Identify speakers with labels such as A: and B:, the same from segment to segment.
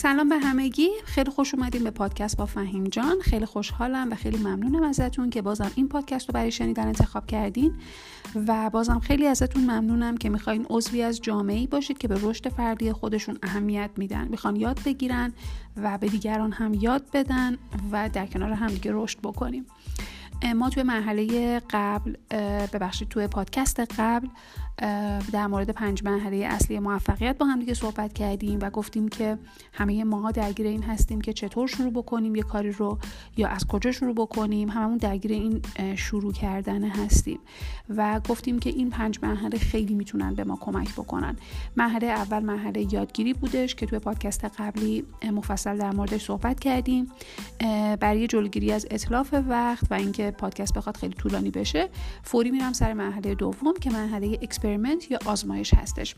A: سلام به همگی. خیلی خوش اومدیم به پادکست با فهیم جان. خیلی خوشحالم و خیلی ممنونم ازتون که بازم این پادکست رو برای شنیدن انتخاب کردین. و بازم خیلی ازتون ممنونم که می‌خواین عضوی از جامعه باشید که به رشد فردی خودشون اهمیت میدن. می‌خوان یاد بگیرن و به دیگران هم یاد بدن و در کنار همدیگه رشد بکنیم. ما توی مرحله قبل ببخشید توی پادکست قبل در مورد پنج مرحله اصلی موفقیت با هم دیگه صحبت کردیم و گفتیم که همه ماها درگیر این هستیم که چطور شروع بکنیم یه کاری رو یا از کجا شروع بکنیم. هممون درگیر این شروع کردن هستیم و گفتیم که این پنج مرحله خیلی می‌تونن به ما کمک بکنن. مرحله اول مرحله یادگیری بودش که توی پادکست قبلی مفصل در موردش صحبت کردیم برای جلوگیری از اطلاف وقت و اینکه پادکست بخواد خیلی طولانی بشه فوری میرم سر مرحله دوم که مرحله experiment یا آزمایش هستش.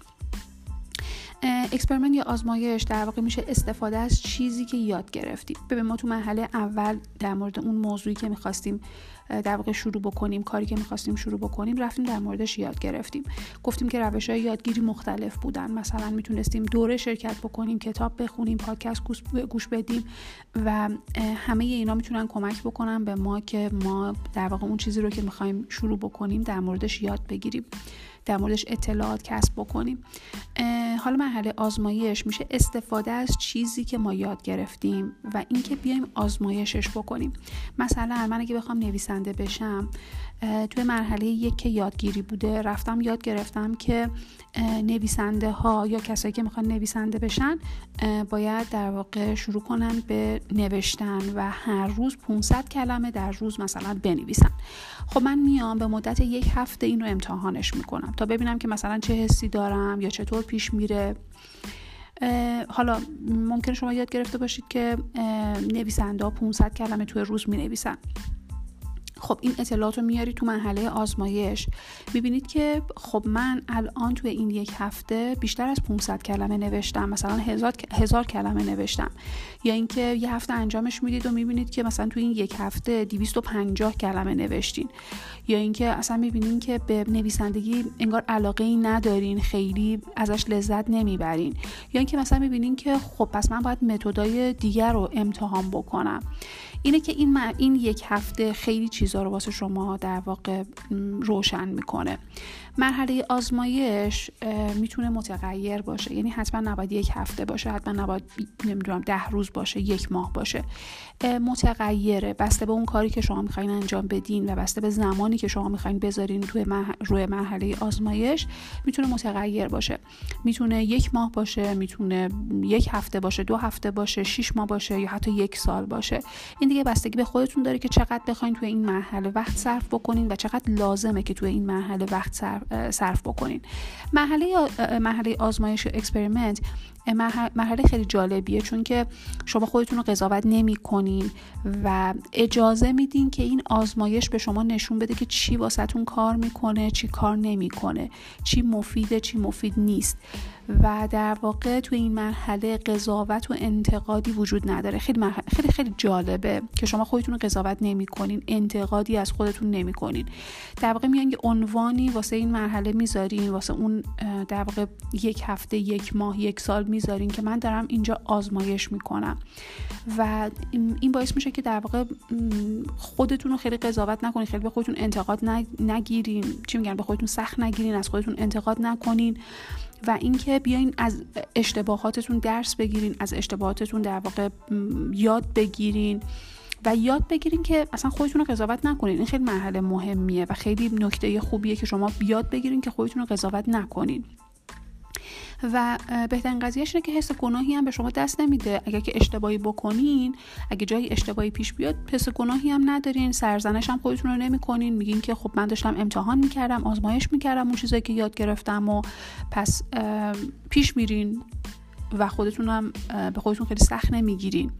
A: experiment یا آزمایش در واقع میشه استفاده از چیزی که یاد گرفتیم. ببین ما تو مرحله اول در مورد اون موضوعی که می‌خواستیم در واقع شروع بکنیم کاری که می‌خواستیم شروع بکنیم رفتیم در موردش یاد گرفتیم. گفتیم که روش های یادگیری مختلف بودن. مثلا می‌تونستیم دوره شرکت بکنیم کتاب بخونیم پادکست گوش بدیم و همه اینا می‌تونن کمک بکنن به ما که ما در واقع اون چیزی رو که می‌خوایم شروع بکنیم در موردش یاد بگیریم. موردش اطلاعات کسب بکنیم. حالا مرحله آزمایش میشه. استفاده از چیزی که ما یاد گرفتیم و اینکه بیایم آزمایشش بکنیم. مثلا من اگه بخوام نویسنده بشم توی مرحله یک که یادگیری بوده رفتم یاد گرفتم که نویسنده ها یا کسایی که می‌خوان نویسنده بشن باید در واقع شروع کنن به نوشتن و هر روز 500 کلمه در روز مثلا بنویسن. خب من میام به مدت یک هفته این رو امتحانش می‌کنم تا ببینم که مثلا چه حسی دارم یا چطور پیش میره. حالا ممکن شما یاد گرفته باشید که نویسنده ها 500 کلمه توی روز می نویسن خب این اطلاعات رو میاری تو مرحله آزمایش. می‌بینید که خب من الان توی این یک هفته بیشتر از 500 کلمه نوشتم. مثلا هزار, هزار کلمه نوشتم. یا اینکه یه هفته انجامش می‌دید و می‌بینید که مثلا توی این یک هفته 250 کلمه نوشتین. یا اینکه اصلا می‌بینین که به نویسندگی انگار علاقه ای ندارین خیلی ازش لذت نمی‌برین. یا اینکه مثلا می‌بینین که خب پس من باید متدای دیگر رو امتحان بکنم. اینه که این, این یک هفته خیلی چیزها رو واسه شما در واقع روشن می‌کنه. مرحله آزمایش می‌تونه متغیر باشه. یعنی حتما نباید یک هفته باشه حتما نباید نمی‌دونم ده روز باشه یک ماه باشه. متغیره. بسته به اون کاری که شما می‌خواین انجام بدین و بسته به زمانی که شما می‌خواین بذارین توی روی مرحله آزمایش می‌تونه متغیر باشه. می‌تونه یک ماه باشه می‌تونه یک هفته باشه دو هفته باشه شش ماه باشه یا حتی یک سال باشه. این دیگه بستگی به خودتون داره که چقدر بخواین توی این مرحله وقت صرف بکنین و چقدر لازمه که توی این مرحله وقت صرف بکنین. مرحله مرحله آزمایش experiment مرحله خیلی جالبیه چون که شما خودتون رو قضاوت نمی کنین و اجازه میدین که این آزمایش به شما نشون بده که چی واسهتون کار می‌کنه چی کار نمی‌کنه چی مفیده چی مفید نیست. و در واقع تو این مرحله قضاوت و انتقادی وجود نداره. خیلی خیلی خیلی جالبه که شما خودتون رو قضاوت نمی‌کنین انتقادی از خودتون نمی‌کنین. در واقع میان یه عنوانی واسه این مرحله می‌ذارین واسه اون در واقع یک هفته یک ماه یک سال می‌ذارین که من دارم اینجا آزمایش می‌کنم. و این باعث میشه که در واقع خودتون رو خیلی قضاوت نکنین خیلی به خودتون انتقاد نگیرین. چی میگن؟ به خودتون سخت نگیرین از خودتون انتقاد نکنین. و اینکه بیاین از اشتباهاتتون درس بگیرین از اشتباهاتتون در واقع یاد بگیرین. و یاد بگیرین که اصلا خودتون رو قضاوت نکنین. این خیلی مرحله مهمیه و خیلی نکته خوبیه که شما یاد بگیرین که خودتون رو قضاوت نکنین. و بهترین قضیهش اینه که حس گناهی هم به شما دست نمیده. اگر که اشتباهی بکنین اگه جایی اشتباهی پیش بیاد حس گناهی هم ندارین سرزنش هم خودتون رو نمی‌کنین. میگین که خب من داشتم امتحان می‌کردم آزمایش می‌کردم اون چیزایی که یاد گرفتم و پس پیش میرین و خودتون هم به خودتون خیلی سخت نمی‌گیرین.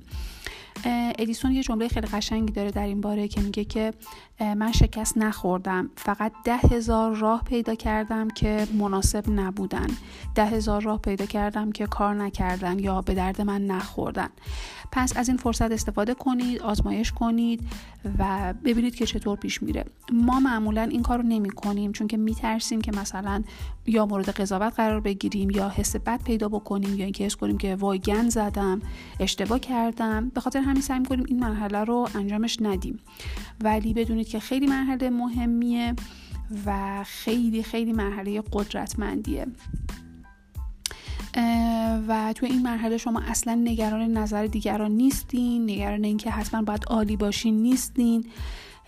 A: ادیسون یه جمله خیلی قشنگی داره در این باره که میگه که من شکست نخوردم. فقط ده هزار راه پیدا کردم که مناسب نبودن. ده هزار راه پیدا کردم که کار نکردن یا به درد من نخوردن. پس از این فرصت استفاده کنید آزمایش کنید و ببینید که چطور پیش میره. ما معمولا این کار رو نمی کنیم چون که میترسیم که مثلا یا مورد قضاوت قرار بگیریم یا حس بد پیدا بکنیم یا اینکه حس کنیم که وای گن زدم اشتباه کردم. به خاطر همین سعی کنیم این مرحله رو انجامش ندیم. ولی بدونید که خیلی مرحله مهمیه و خیلی خیلی مرحله قدرتمندیه. و تو این مرحله شما اصلا نگران نظر دیگران نیستین نگران اینکه حتما باید عالی باشین نیستین.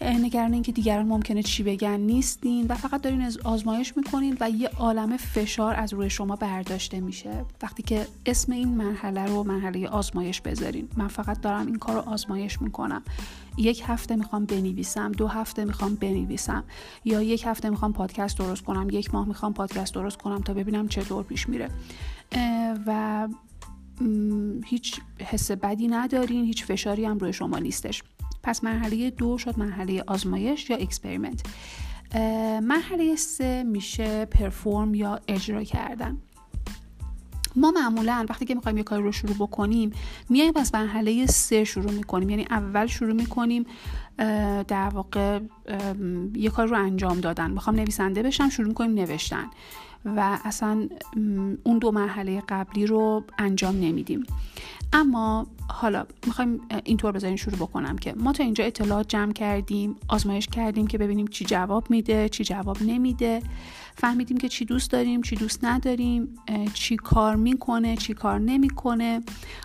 A: نگران اینکه دیگران ممکنه چی بگن نیستین و فقط دارین آزمایش می‌کنین و یه عالم فشار از روی شما برداشته میشه. وقتی که اسم این مرحله رو مرحله آزمایش بذارین. من فقط دارم این کار رو آزمایش می‌کنم. یک هفته می‌خوام بنویسم دو هفته می‌خوام بنویسم یا یک هفته می‌خوام پادکست درست کنم یک ماه می‌خوام پادکست درست کنم تا ببینم چطور پیش میره. و هیچ حس بدی ندارین هیچ فشاری هم روی شما نیستش. پس مرحله دو شد مرحله آزمایش یا experiment. مرحله سه میشه perform یا اجرا کردن. ما معمولا وقتی که می‌خوایم یه کاری رو شروع بکنیم میایم از مرحله سه شروع می‌کنیم. یعنی اول شروع می‌کنیم در واقع یه کار رو انجام دادن. می‌خوام نویسنده بشم شروع می‌کنیم نوشتن. و اصلا اون دو مرحله قبلی رو انجام نمیدیم. اما حالا می‌خوایم اینطور بذارین شروع بکنم که ما تا اینجا اطلاعات جمع کردیم آزمایش کردیم که ببینیم چی جواب میده چی جواب نمیده. فهمیدیم که چی دوست داریم چی دوست نداریم چی کار می‌کنه چی کار نمی‌کنه.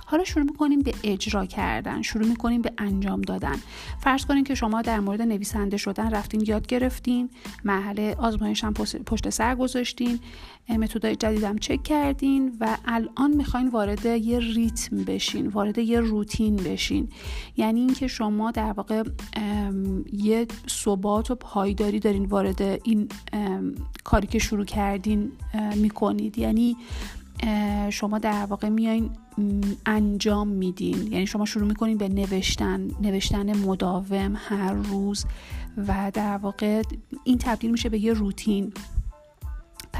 A: حالا شروع می‌کنیم به اجرا کردن شروع می‌کنیم به انجام دادن. فرض کنیم که شما در مورد نویسنده شدن رفتین یاد گرفتین مرحله آزمایش هم پشت سر گذاشتین. متدای جدیدم چک کردین و الان می‌خواین وارد یه ریتم بشین وارد یه روتین بشین. یعنی اینکه شما در واقع یه ثبات و پایداری دارین وارد این کاری که شروع کردین می‌کنید. یعنی شما در واقع میاین انجام میدین. یعنی شما شروع می‌کنین به نوشتن نوشتن مداوم هر روز و در واقع این تبدیل میشه به یه روتین.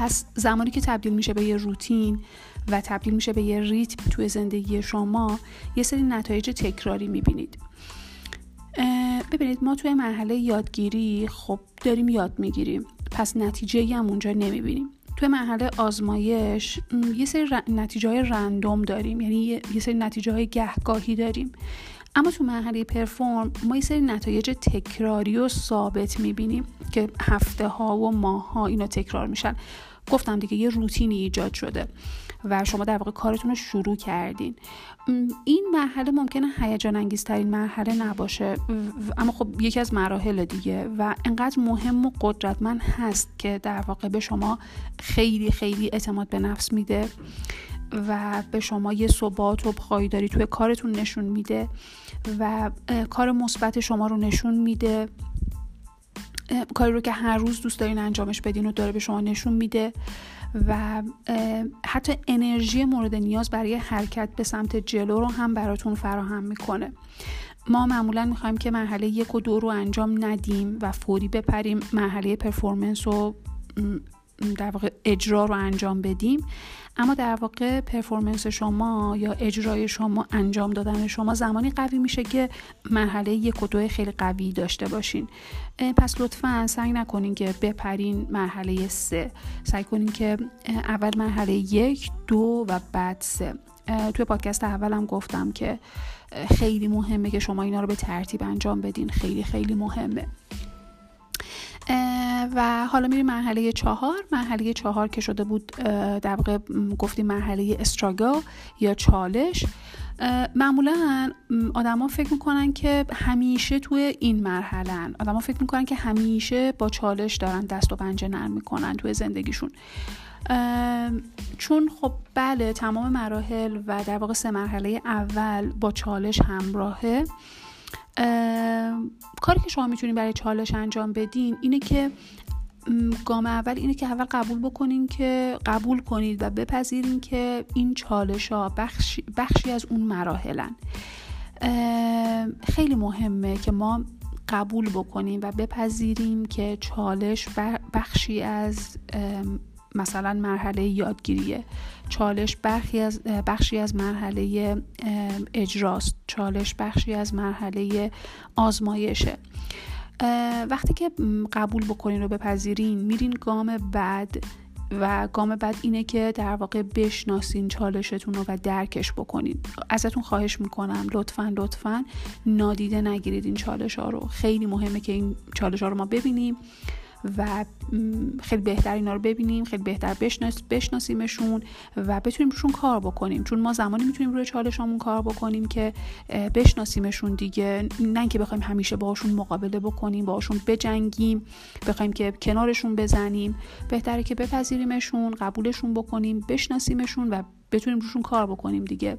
A: پس زمانی که تبدیل میشه به یه روتین و تبدیل میشه به یه ریتم توی زندگی شما یه سری نتایج تکراری می‌بینید. ببینید ما توی مرحله یادگیری خب داریم یاد می‌گیریم پس نتیجه هم اونجا نمی‌بینیم. توی مرحله آزمایش یه سری نتیجه های رندوم داریم یعنی یه سری نتیجه های گهگاهی داریم. اما تو مرحله پرفورم ما یه سری نتایج تکراری و ثابت می‌بینیم که هفته ها و ماه ها اینا تکرار میشن. گفتم دیگه یه روتینی ایجاد شده و شما در واقع کارتون رو شروع کردین. این مرحله ممکنه هیجان انگیزترین مرحله نباشه اما خب یکی از مراحل دیگه و انقدر مهم و قدرتمند هست که در واقع به شما خیلی خیلی اعتماد به نفس میده و به شما یه ثبات و پایداری توی کارتون نشون میده و کار مثبت شما رو نشون میده. کاری رو که هر روز دوست دارین انجامش بدین و داره به شما نشون میده و حتی انرژی مورد نیاز برای حرکت به سمت جلو رو هم براتون فراهم می‌کنه. ما معمولا می‌خوایم که مرحله یک و دو رو انجام ندیم و فوری بپریم مرحله پرفورمنس و در واقع اجرا رو انجام بدیم. اما در واقع پرفورمنس شما یا اجرای شما انجام دادن شما زمانی قوی میشه که مرحله یک و دو خیلی قوی داشته باشین. پس لطفا سعی نکنین که بپرین مرحله سه. سعی کنین که اول مرحله یک دو و بعد سه. توی پادکست اولم گفتم که خیلی مهمه که شما اینا رو به ترتیب انجام بدین. خیلی خیلی مهمه. و حالا میریم مرحله چهار. مرحله چهار که شده بود در واقع گفتیم مرحله استراگل یا چالش. معمولا آدما فکر می‌کنن که همیشه توی این مرحله آدما فکر می‌کنن که همیشه با چالش دارن دست و پنجه نرم می‌کنن توی زندگیشون. چون خب بله تمام مراحل و در واقع سه مرحله اول با چالش همراهه. کاری که شما می‌تونید برای چالش انجام بدین اینه که گام اول اینه که اول قبول بکنین که قبول کنید و بپذیرین که این چالش ها بخشی, بخشی از اون مراحلن. خیلی مهمه که ما قبول بکنیم و بپذیریم که چالش بخشی از مثلا مرحله یادگیریه. چالش بخشی از بخشی از مرحله اجراست. چالش بخشی از مرحله آزمایشه. وقتی که قبول بکنین و بپذیرین میرین گام بعد و گام بعد اینه که در واقع بشناسین چالشتون رو و درکش بکنین. ازتون خواهش می‌کنم لطفا لطفا نادیده نگیرید این چالش ها رو. خیلی مهمه که این چالش ها رو ما ببینیم. و خیلی بهتر اینا رو ببینیم خیلی بهتر بشناس بشناسیمشون و بتونیم روشون کار بکنیم. چون ما زمانی می‌تونیم روی چالشامون کار بکنیم که بشناسیمشون دیگه. نه که بخوایم همیشه باهاشون مقابله بکنیم باهاشون بجنگیم بخوایم که کنارشون بزنیم. بهتره که بپذیریمشون قبولشون بکنیم بشناسیمشون و بتونیم روشون کار بکنیم دیگه.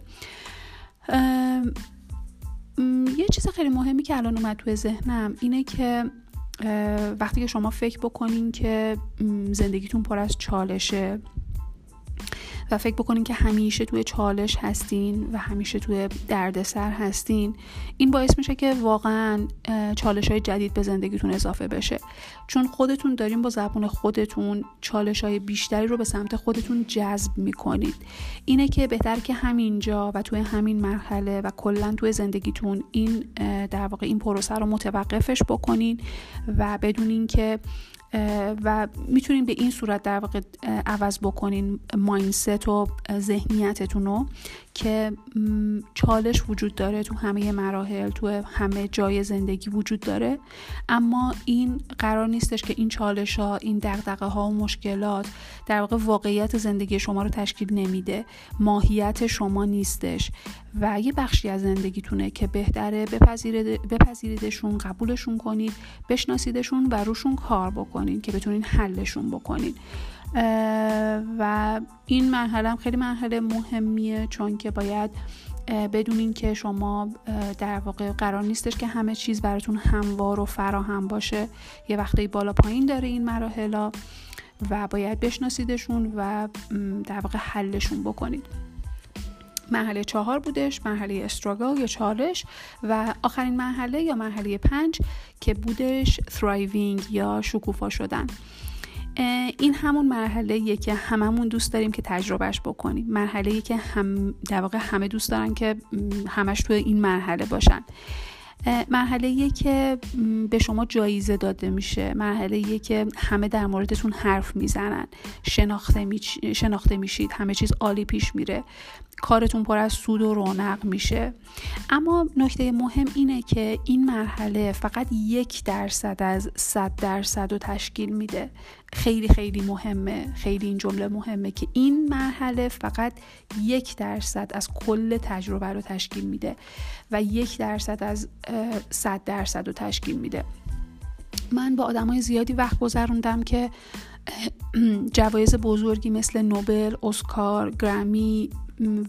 A: یه چیز خیلی مهمی که الان اومد توی ذهنم اینه که وقتی که شما فکر بکنین که زندگیتون پر از چالشه و فکر بکنین که همیشه توی چالش هستین و همیشه توی دردسر هستین این باعث میشه که واقعا چالش های جدید به زندگیتون اضافه بشه. چون خودتون دارین با زبون خودتون چالش های بیشتری رو به سمت خودتون جذب می‌کنید. اینه که بهتر که همینجا و توی همین مرحله و کلا توی زندگیتون این در واقع این پروسه رو متوقفش بکنین و بدونین که و می‌تونین به این صورت در واقع عوض بکنین ماینست و ذهنیتتون رو که چالش وجود داره تو همه مراحل تو همه جای زندگی وجود داره. اما این قرار نیستش که این چالش ها این دقدقه ها و مشکلات در واقع واقعیت زندگی شما رو تشکیل نمیده. ماهیت شما نیستش. و یه بخشی از زندگیتونه که بهتره بپذیریدشون قبولشون کنید بشناسیدشون و روشون کار بکنید که بتونین حلشون بکنید. و این مرحله هم خیلی مرحله مهمیه چون که باید بدونین که شما در واقع قرار نیستش که همه چیز براتون هموار و فراهم باشه. یه وقتی بالا پایین داره این مراحل و باید بشناسیدشون و در واقع حلشون بکنید. مرحله چهار بودش مرحله استراگل یا چالش و آخرین مرحله یا مرحله پنج که بودش thriving یا شکوفا شدن. این همون مرحله که هممون دوست داریم که تجربهش بکنیم. مرحله که هم در واقع همه دوست دارن که همش توی این مرحله باشن. مرحله که به شما جایزه داده میشه. مرحله که همه در موردتون حرف می‌زنن. شناخته, می... شناخته میشید. همه چیز عالی پیش میره. کارتون پر از سود و رونق میشه. اما نکته مهم اینه که این مرحله فقط یک درصد از صد درصد رو تشکیل میده. خیلی خیلی مهمه. خیلی این جمله مهمه که این مرحله فقط یک درصد از کل تجربه رو تشکیل میده و یک درصد از صد درصد رو تشکیل میده. من با آدمای زیادی وقت گذروندم که جوایز بزرگی مثل نوبل، اسکار، گرمی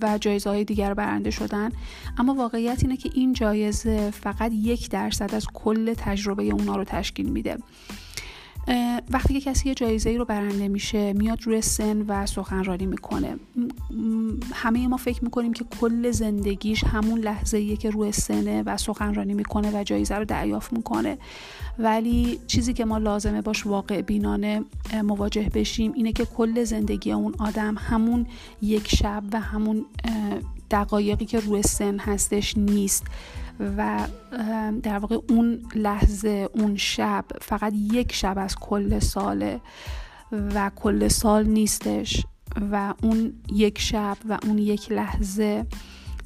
A: و جایزه های دیگر برنده شدن. اما واقعیت اینه که این جایزه فقط یک درصد از کل تجربه اونا رو تشکیل میده. وقتی که کسی یه جایزه ای رو برنده میشه میاد روی سن و سخنرانی می‌کنه. همه ما فکر می‌کنیم که کل زندگیش همون لحظه ایه که روی سنه و سخنرانی می‌کنه و جایزه رو دریافت می‌کنه. ولی چیزی که ما لازمه باش واقع بینانه مواجه بشیم اینه که کل زندگی اون آدم همون یک شب و همون دقایقی که روی سن هستش نیست. و در واقع اون لحظه اون شب فقط یک شب از کل ساله و کل سال نیستش و اون یک شب و اون یک لحظه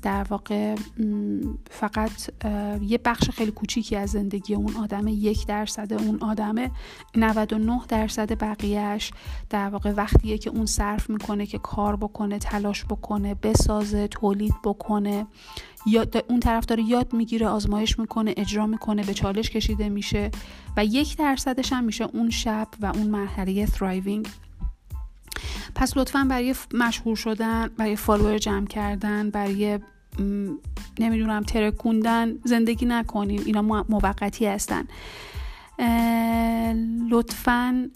A: در واقع فقط یه بخش خیلی کوچیکی از زندگی اون آدمه یک درصد اون آدمه 99 درصد بقیهش در واقع وقتیه که اون صرف می‌کنه که کار بکنه تلاش بکنه بسازه تولید بکنه. یا اون طرف داره یاد می‌گیره آزمایش می‌کنه اجرا می‌کنه به چالش کشیده میشه و یک درصدش هم میشه اون شب و اون مرحله thriving. پس لطفا برای مشهور شدن برای فالوور جمع کردن برای نمی‌دونم ترکوندن زندگی نکنیم اینا موقتی هستن. لطفا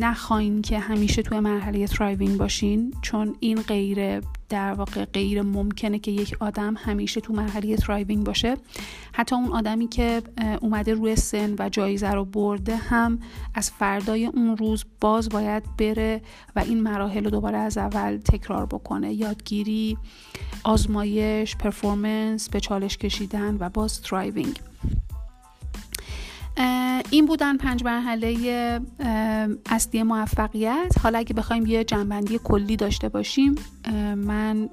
A: نخواین که همیشه توی مرحله thriving باشین چون این غیر در واقع غیر ممکنه که یک آدم همیشه تو مرحله thriving باشه. حتی اون آدمی که اومده روی سن و جایزه رو برده هم از فردای اون روز باز باید بره و این مراحل رو دوباره از اول تکرار بکنه. یادگیری آزمایش performance به چالش کشیدن و باز thriving این بودن پنج مرحله اصلی موفقیت. حالا اگه بخوایم یه جمع‌بندی کلی داشته باشیم من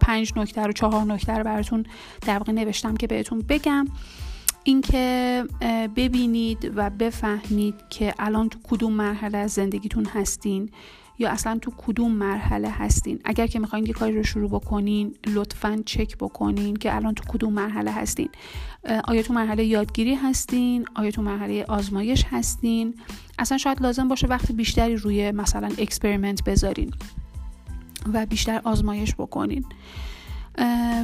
A: پنج نکته رو چهار نکته رو براتون در واقع نوشتم که بهتون بگم. اینکه ببینید و بفهمید که الان تو کدوم مرحله از زندگیتون هستین. یا اصلا تو کدوم مرحله هستین؟ اگر که می‌خواین یه کاری رو شروع بکنین لطفا چک بکنین که الان تو کدوم مرحله هستین. آیا تو مرحله یادگیری هستین؟ آیا تو مرحله آزمایش هستین؟ اصلا شاید لازم باشه وقت بیشتری روی مثلا experiment بذارین و بیشتر آزمایش بکنین.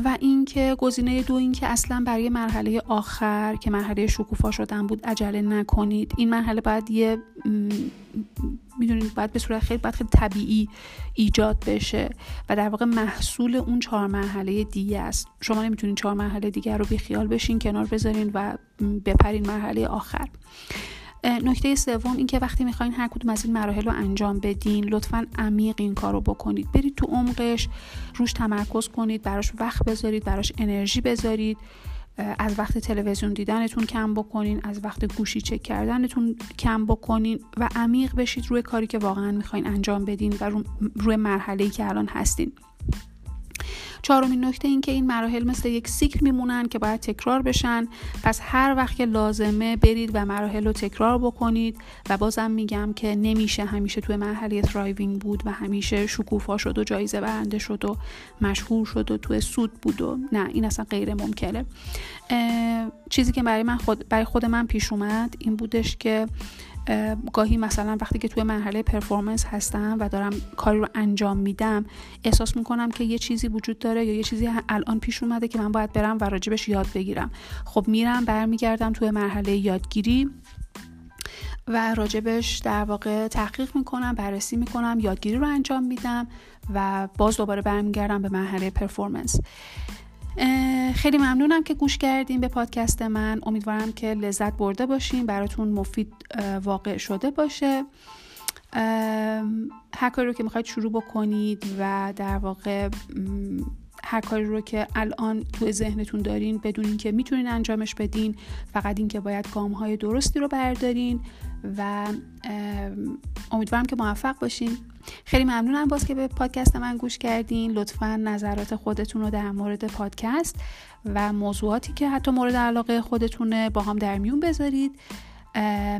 A: و اینکه گزینه دو این که اصلا برای مرحله آخر که مرحله شکوفا شدن بود عجله نکنید. این مرحله باید یه می‌دونید باید به صورت خیلی باید خیلی طبیعی ایجاد بشه و در واقع محصول اون چهار مرحله دیگه است. شما نمی‌تونید چهار مرحله دیگر رو بیخیال بشین کنار بذارین و بپرین مرحله آخر. نکته سوم اینکه وقتی می‌خواین هر کدوم از این مراحل رو انجام بدین لطفا عمیق این کار رو بکنید. برید تو عمقش روش تمرکز کنید براش وقت بذارید براش انرژی بذارید. از وقت تلویزیون دیدنتون کم بکنین از وقت گوشی چک کردنتون کم بکنین و عمیق بشید روی کاری که واقعا می‌خواین انجام بدین و روی مرحله ای که الان هستین. چهارمین نکته این که این مراحل مثل یک سیکل میمونن که باید تکرار بشن. پس هر وقت که لازمه برید و مراحل رو تکرار بکنید و بازم میگم که نمیشه همیشه توی مرحله thriving بود و همیشه شکوفا شد و جایزه برنده شد و مشهور شد و توی سود بود و نه این اصلا غیر ممکنه. چیزی که برای من خود برای خود من پیش اومد این بودش که گاهی مثلا وقتی که توی مرحله پرفورمنس هستم و دارم کاری رو انجام میدم احساس می‌کنم که یه چیزی وجود داره یا یه چیزی الان پیش اومده که من باید برم و راجبش یاد بگیرم. خب میرم برمیگردم توی مرحله یادگیری و راجبش در واقع تحقیق می‌کنم بررسی می‌کنم یادگیری رو انجام میدم و باز دوباره برمیگردم به مرحله پرفورمنس. خیلی ممنونم که گوش کردیم به پادکست من. امیدوارم که لذت برده باشین براتون مفید واقع شده باشه. هر کاری رو که می‌خواید شروع بکنید و در واقع هر کاری رو که الان تو ذهنتون دارین بدونین که می‌تونین انجامش بدین فقط اینکه باید گام های درستی رو بردارین و امیدوارم که موفق باشین. خیلی ممنونم باز که به پادکست من گوش کردین. لطفا نظرات خودتون رو در مورد پادکست و موضوعاتی که حتی مورد علاقه خودتونه با هم در میون بذارید.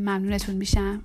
A: ممنونتون میشم.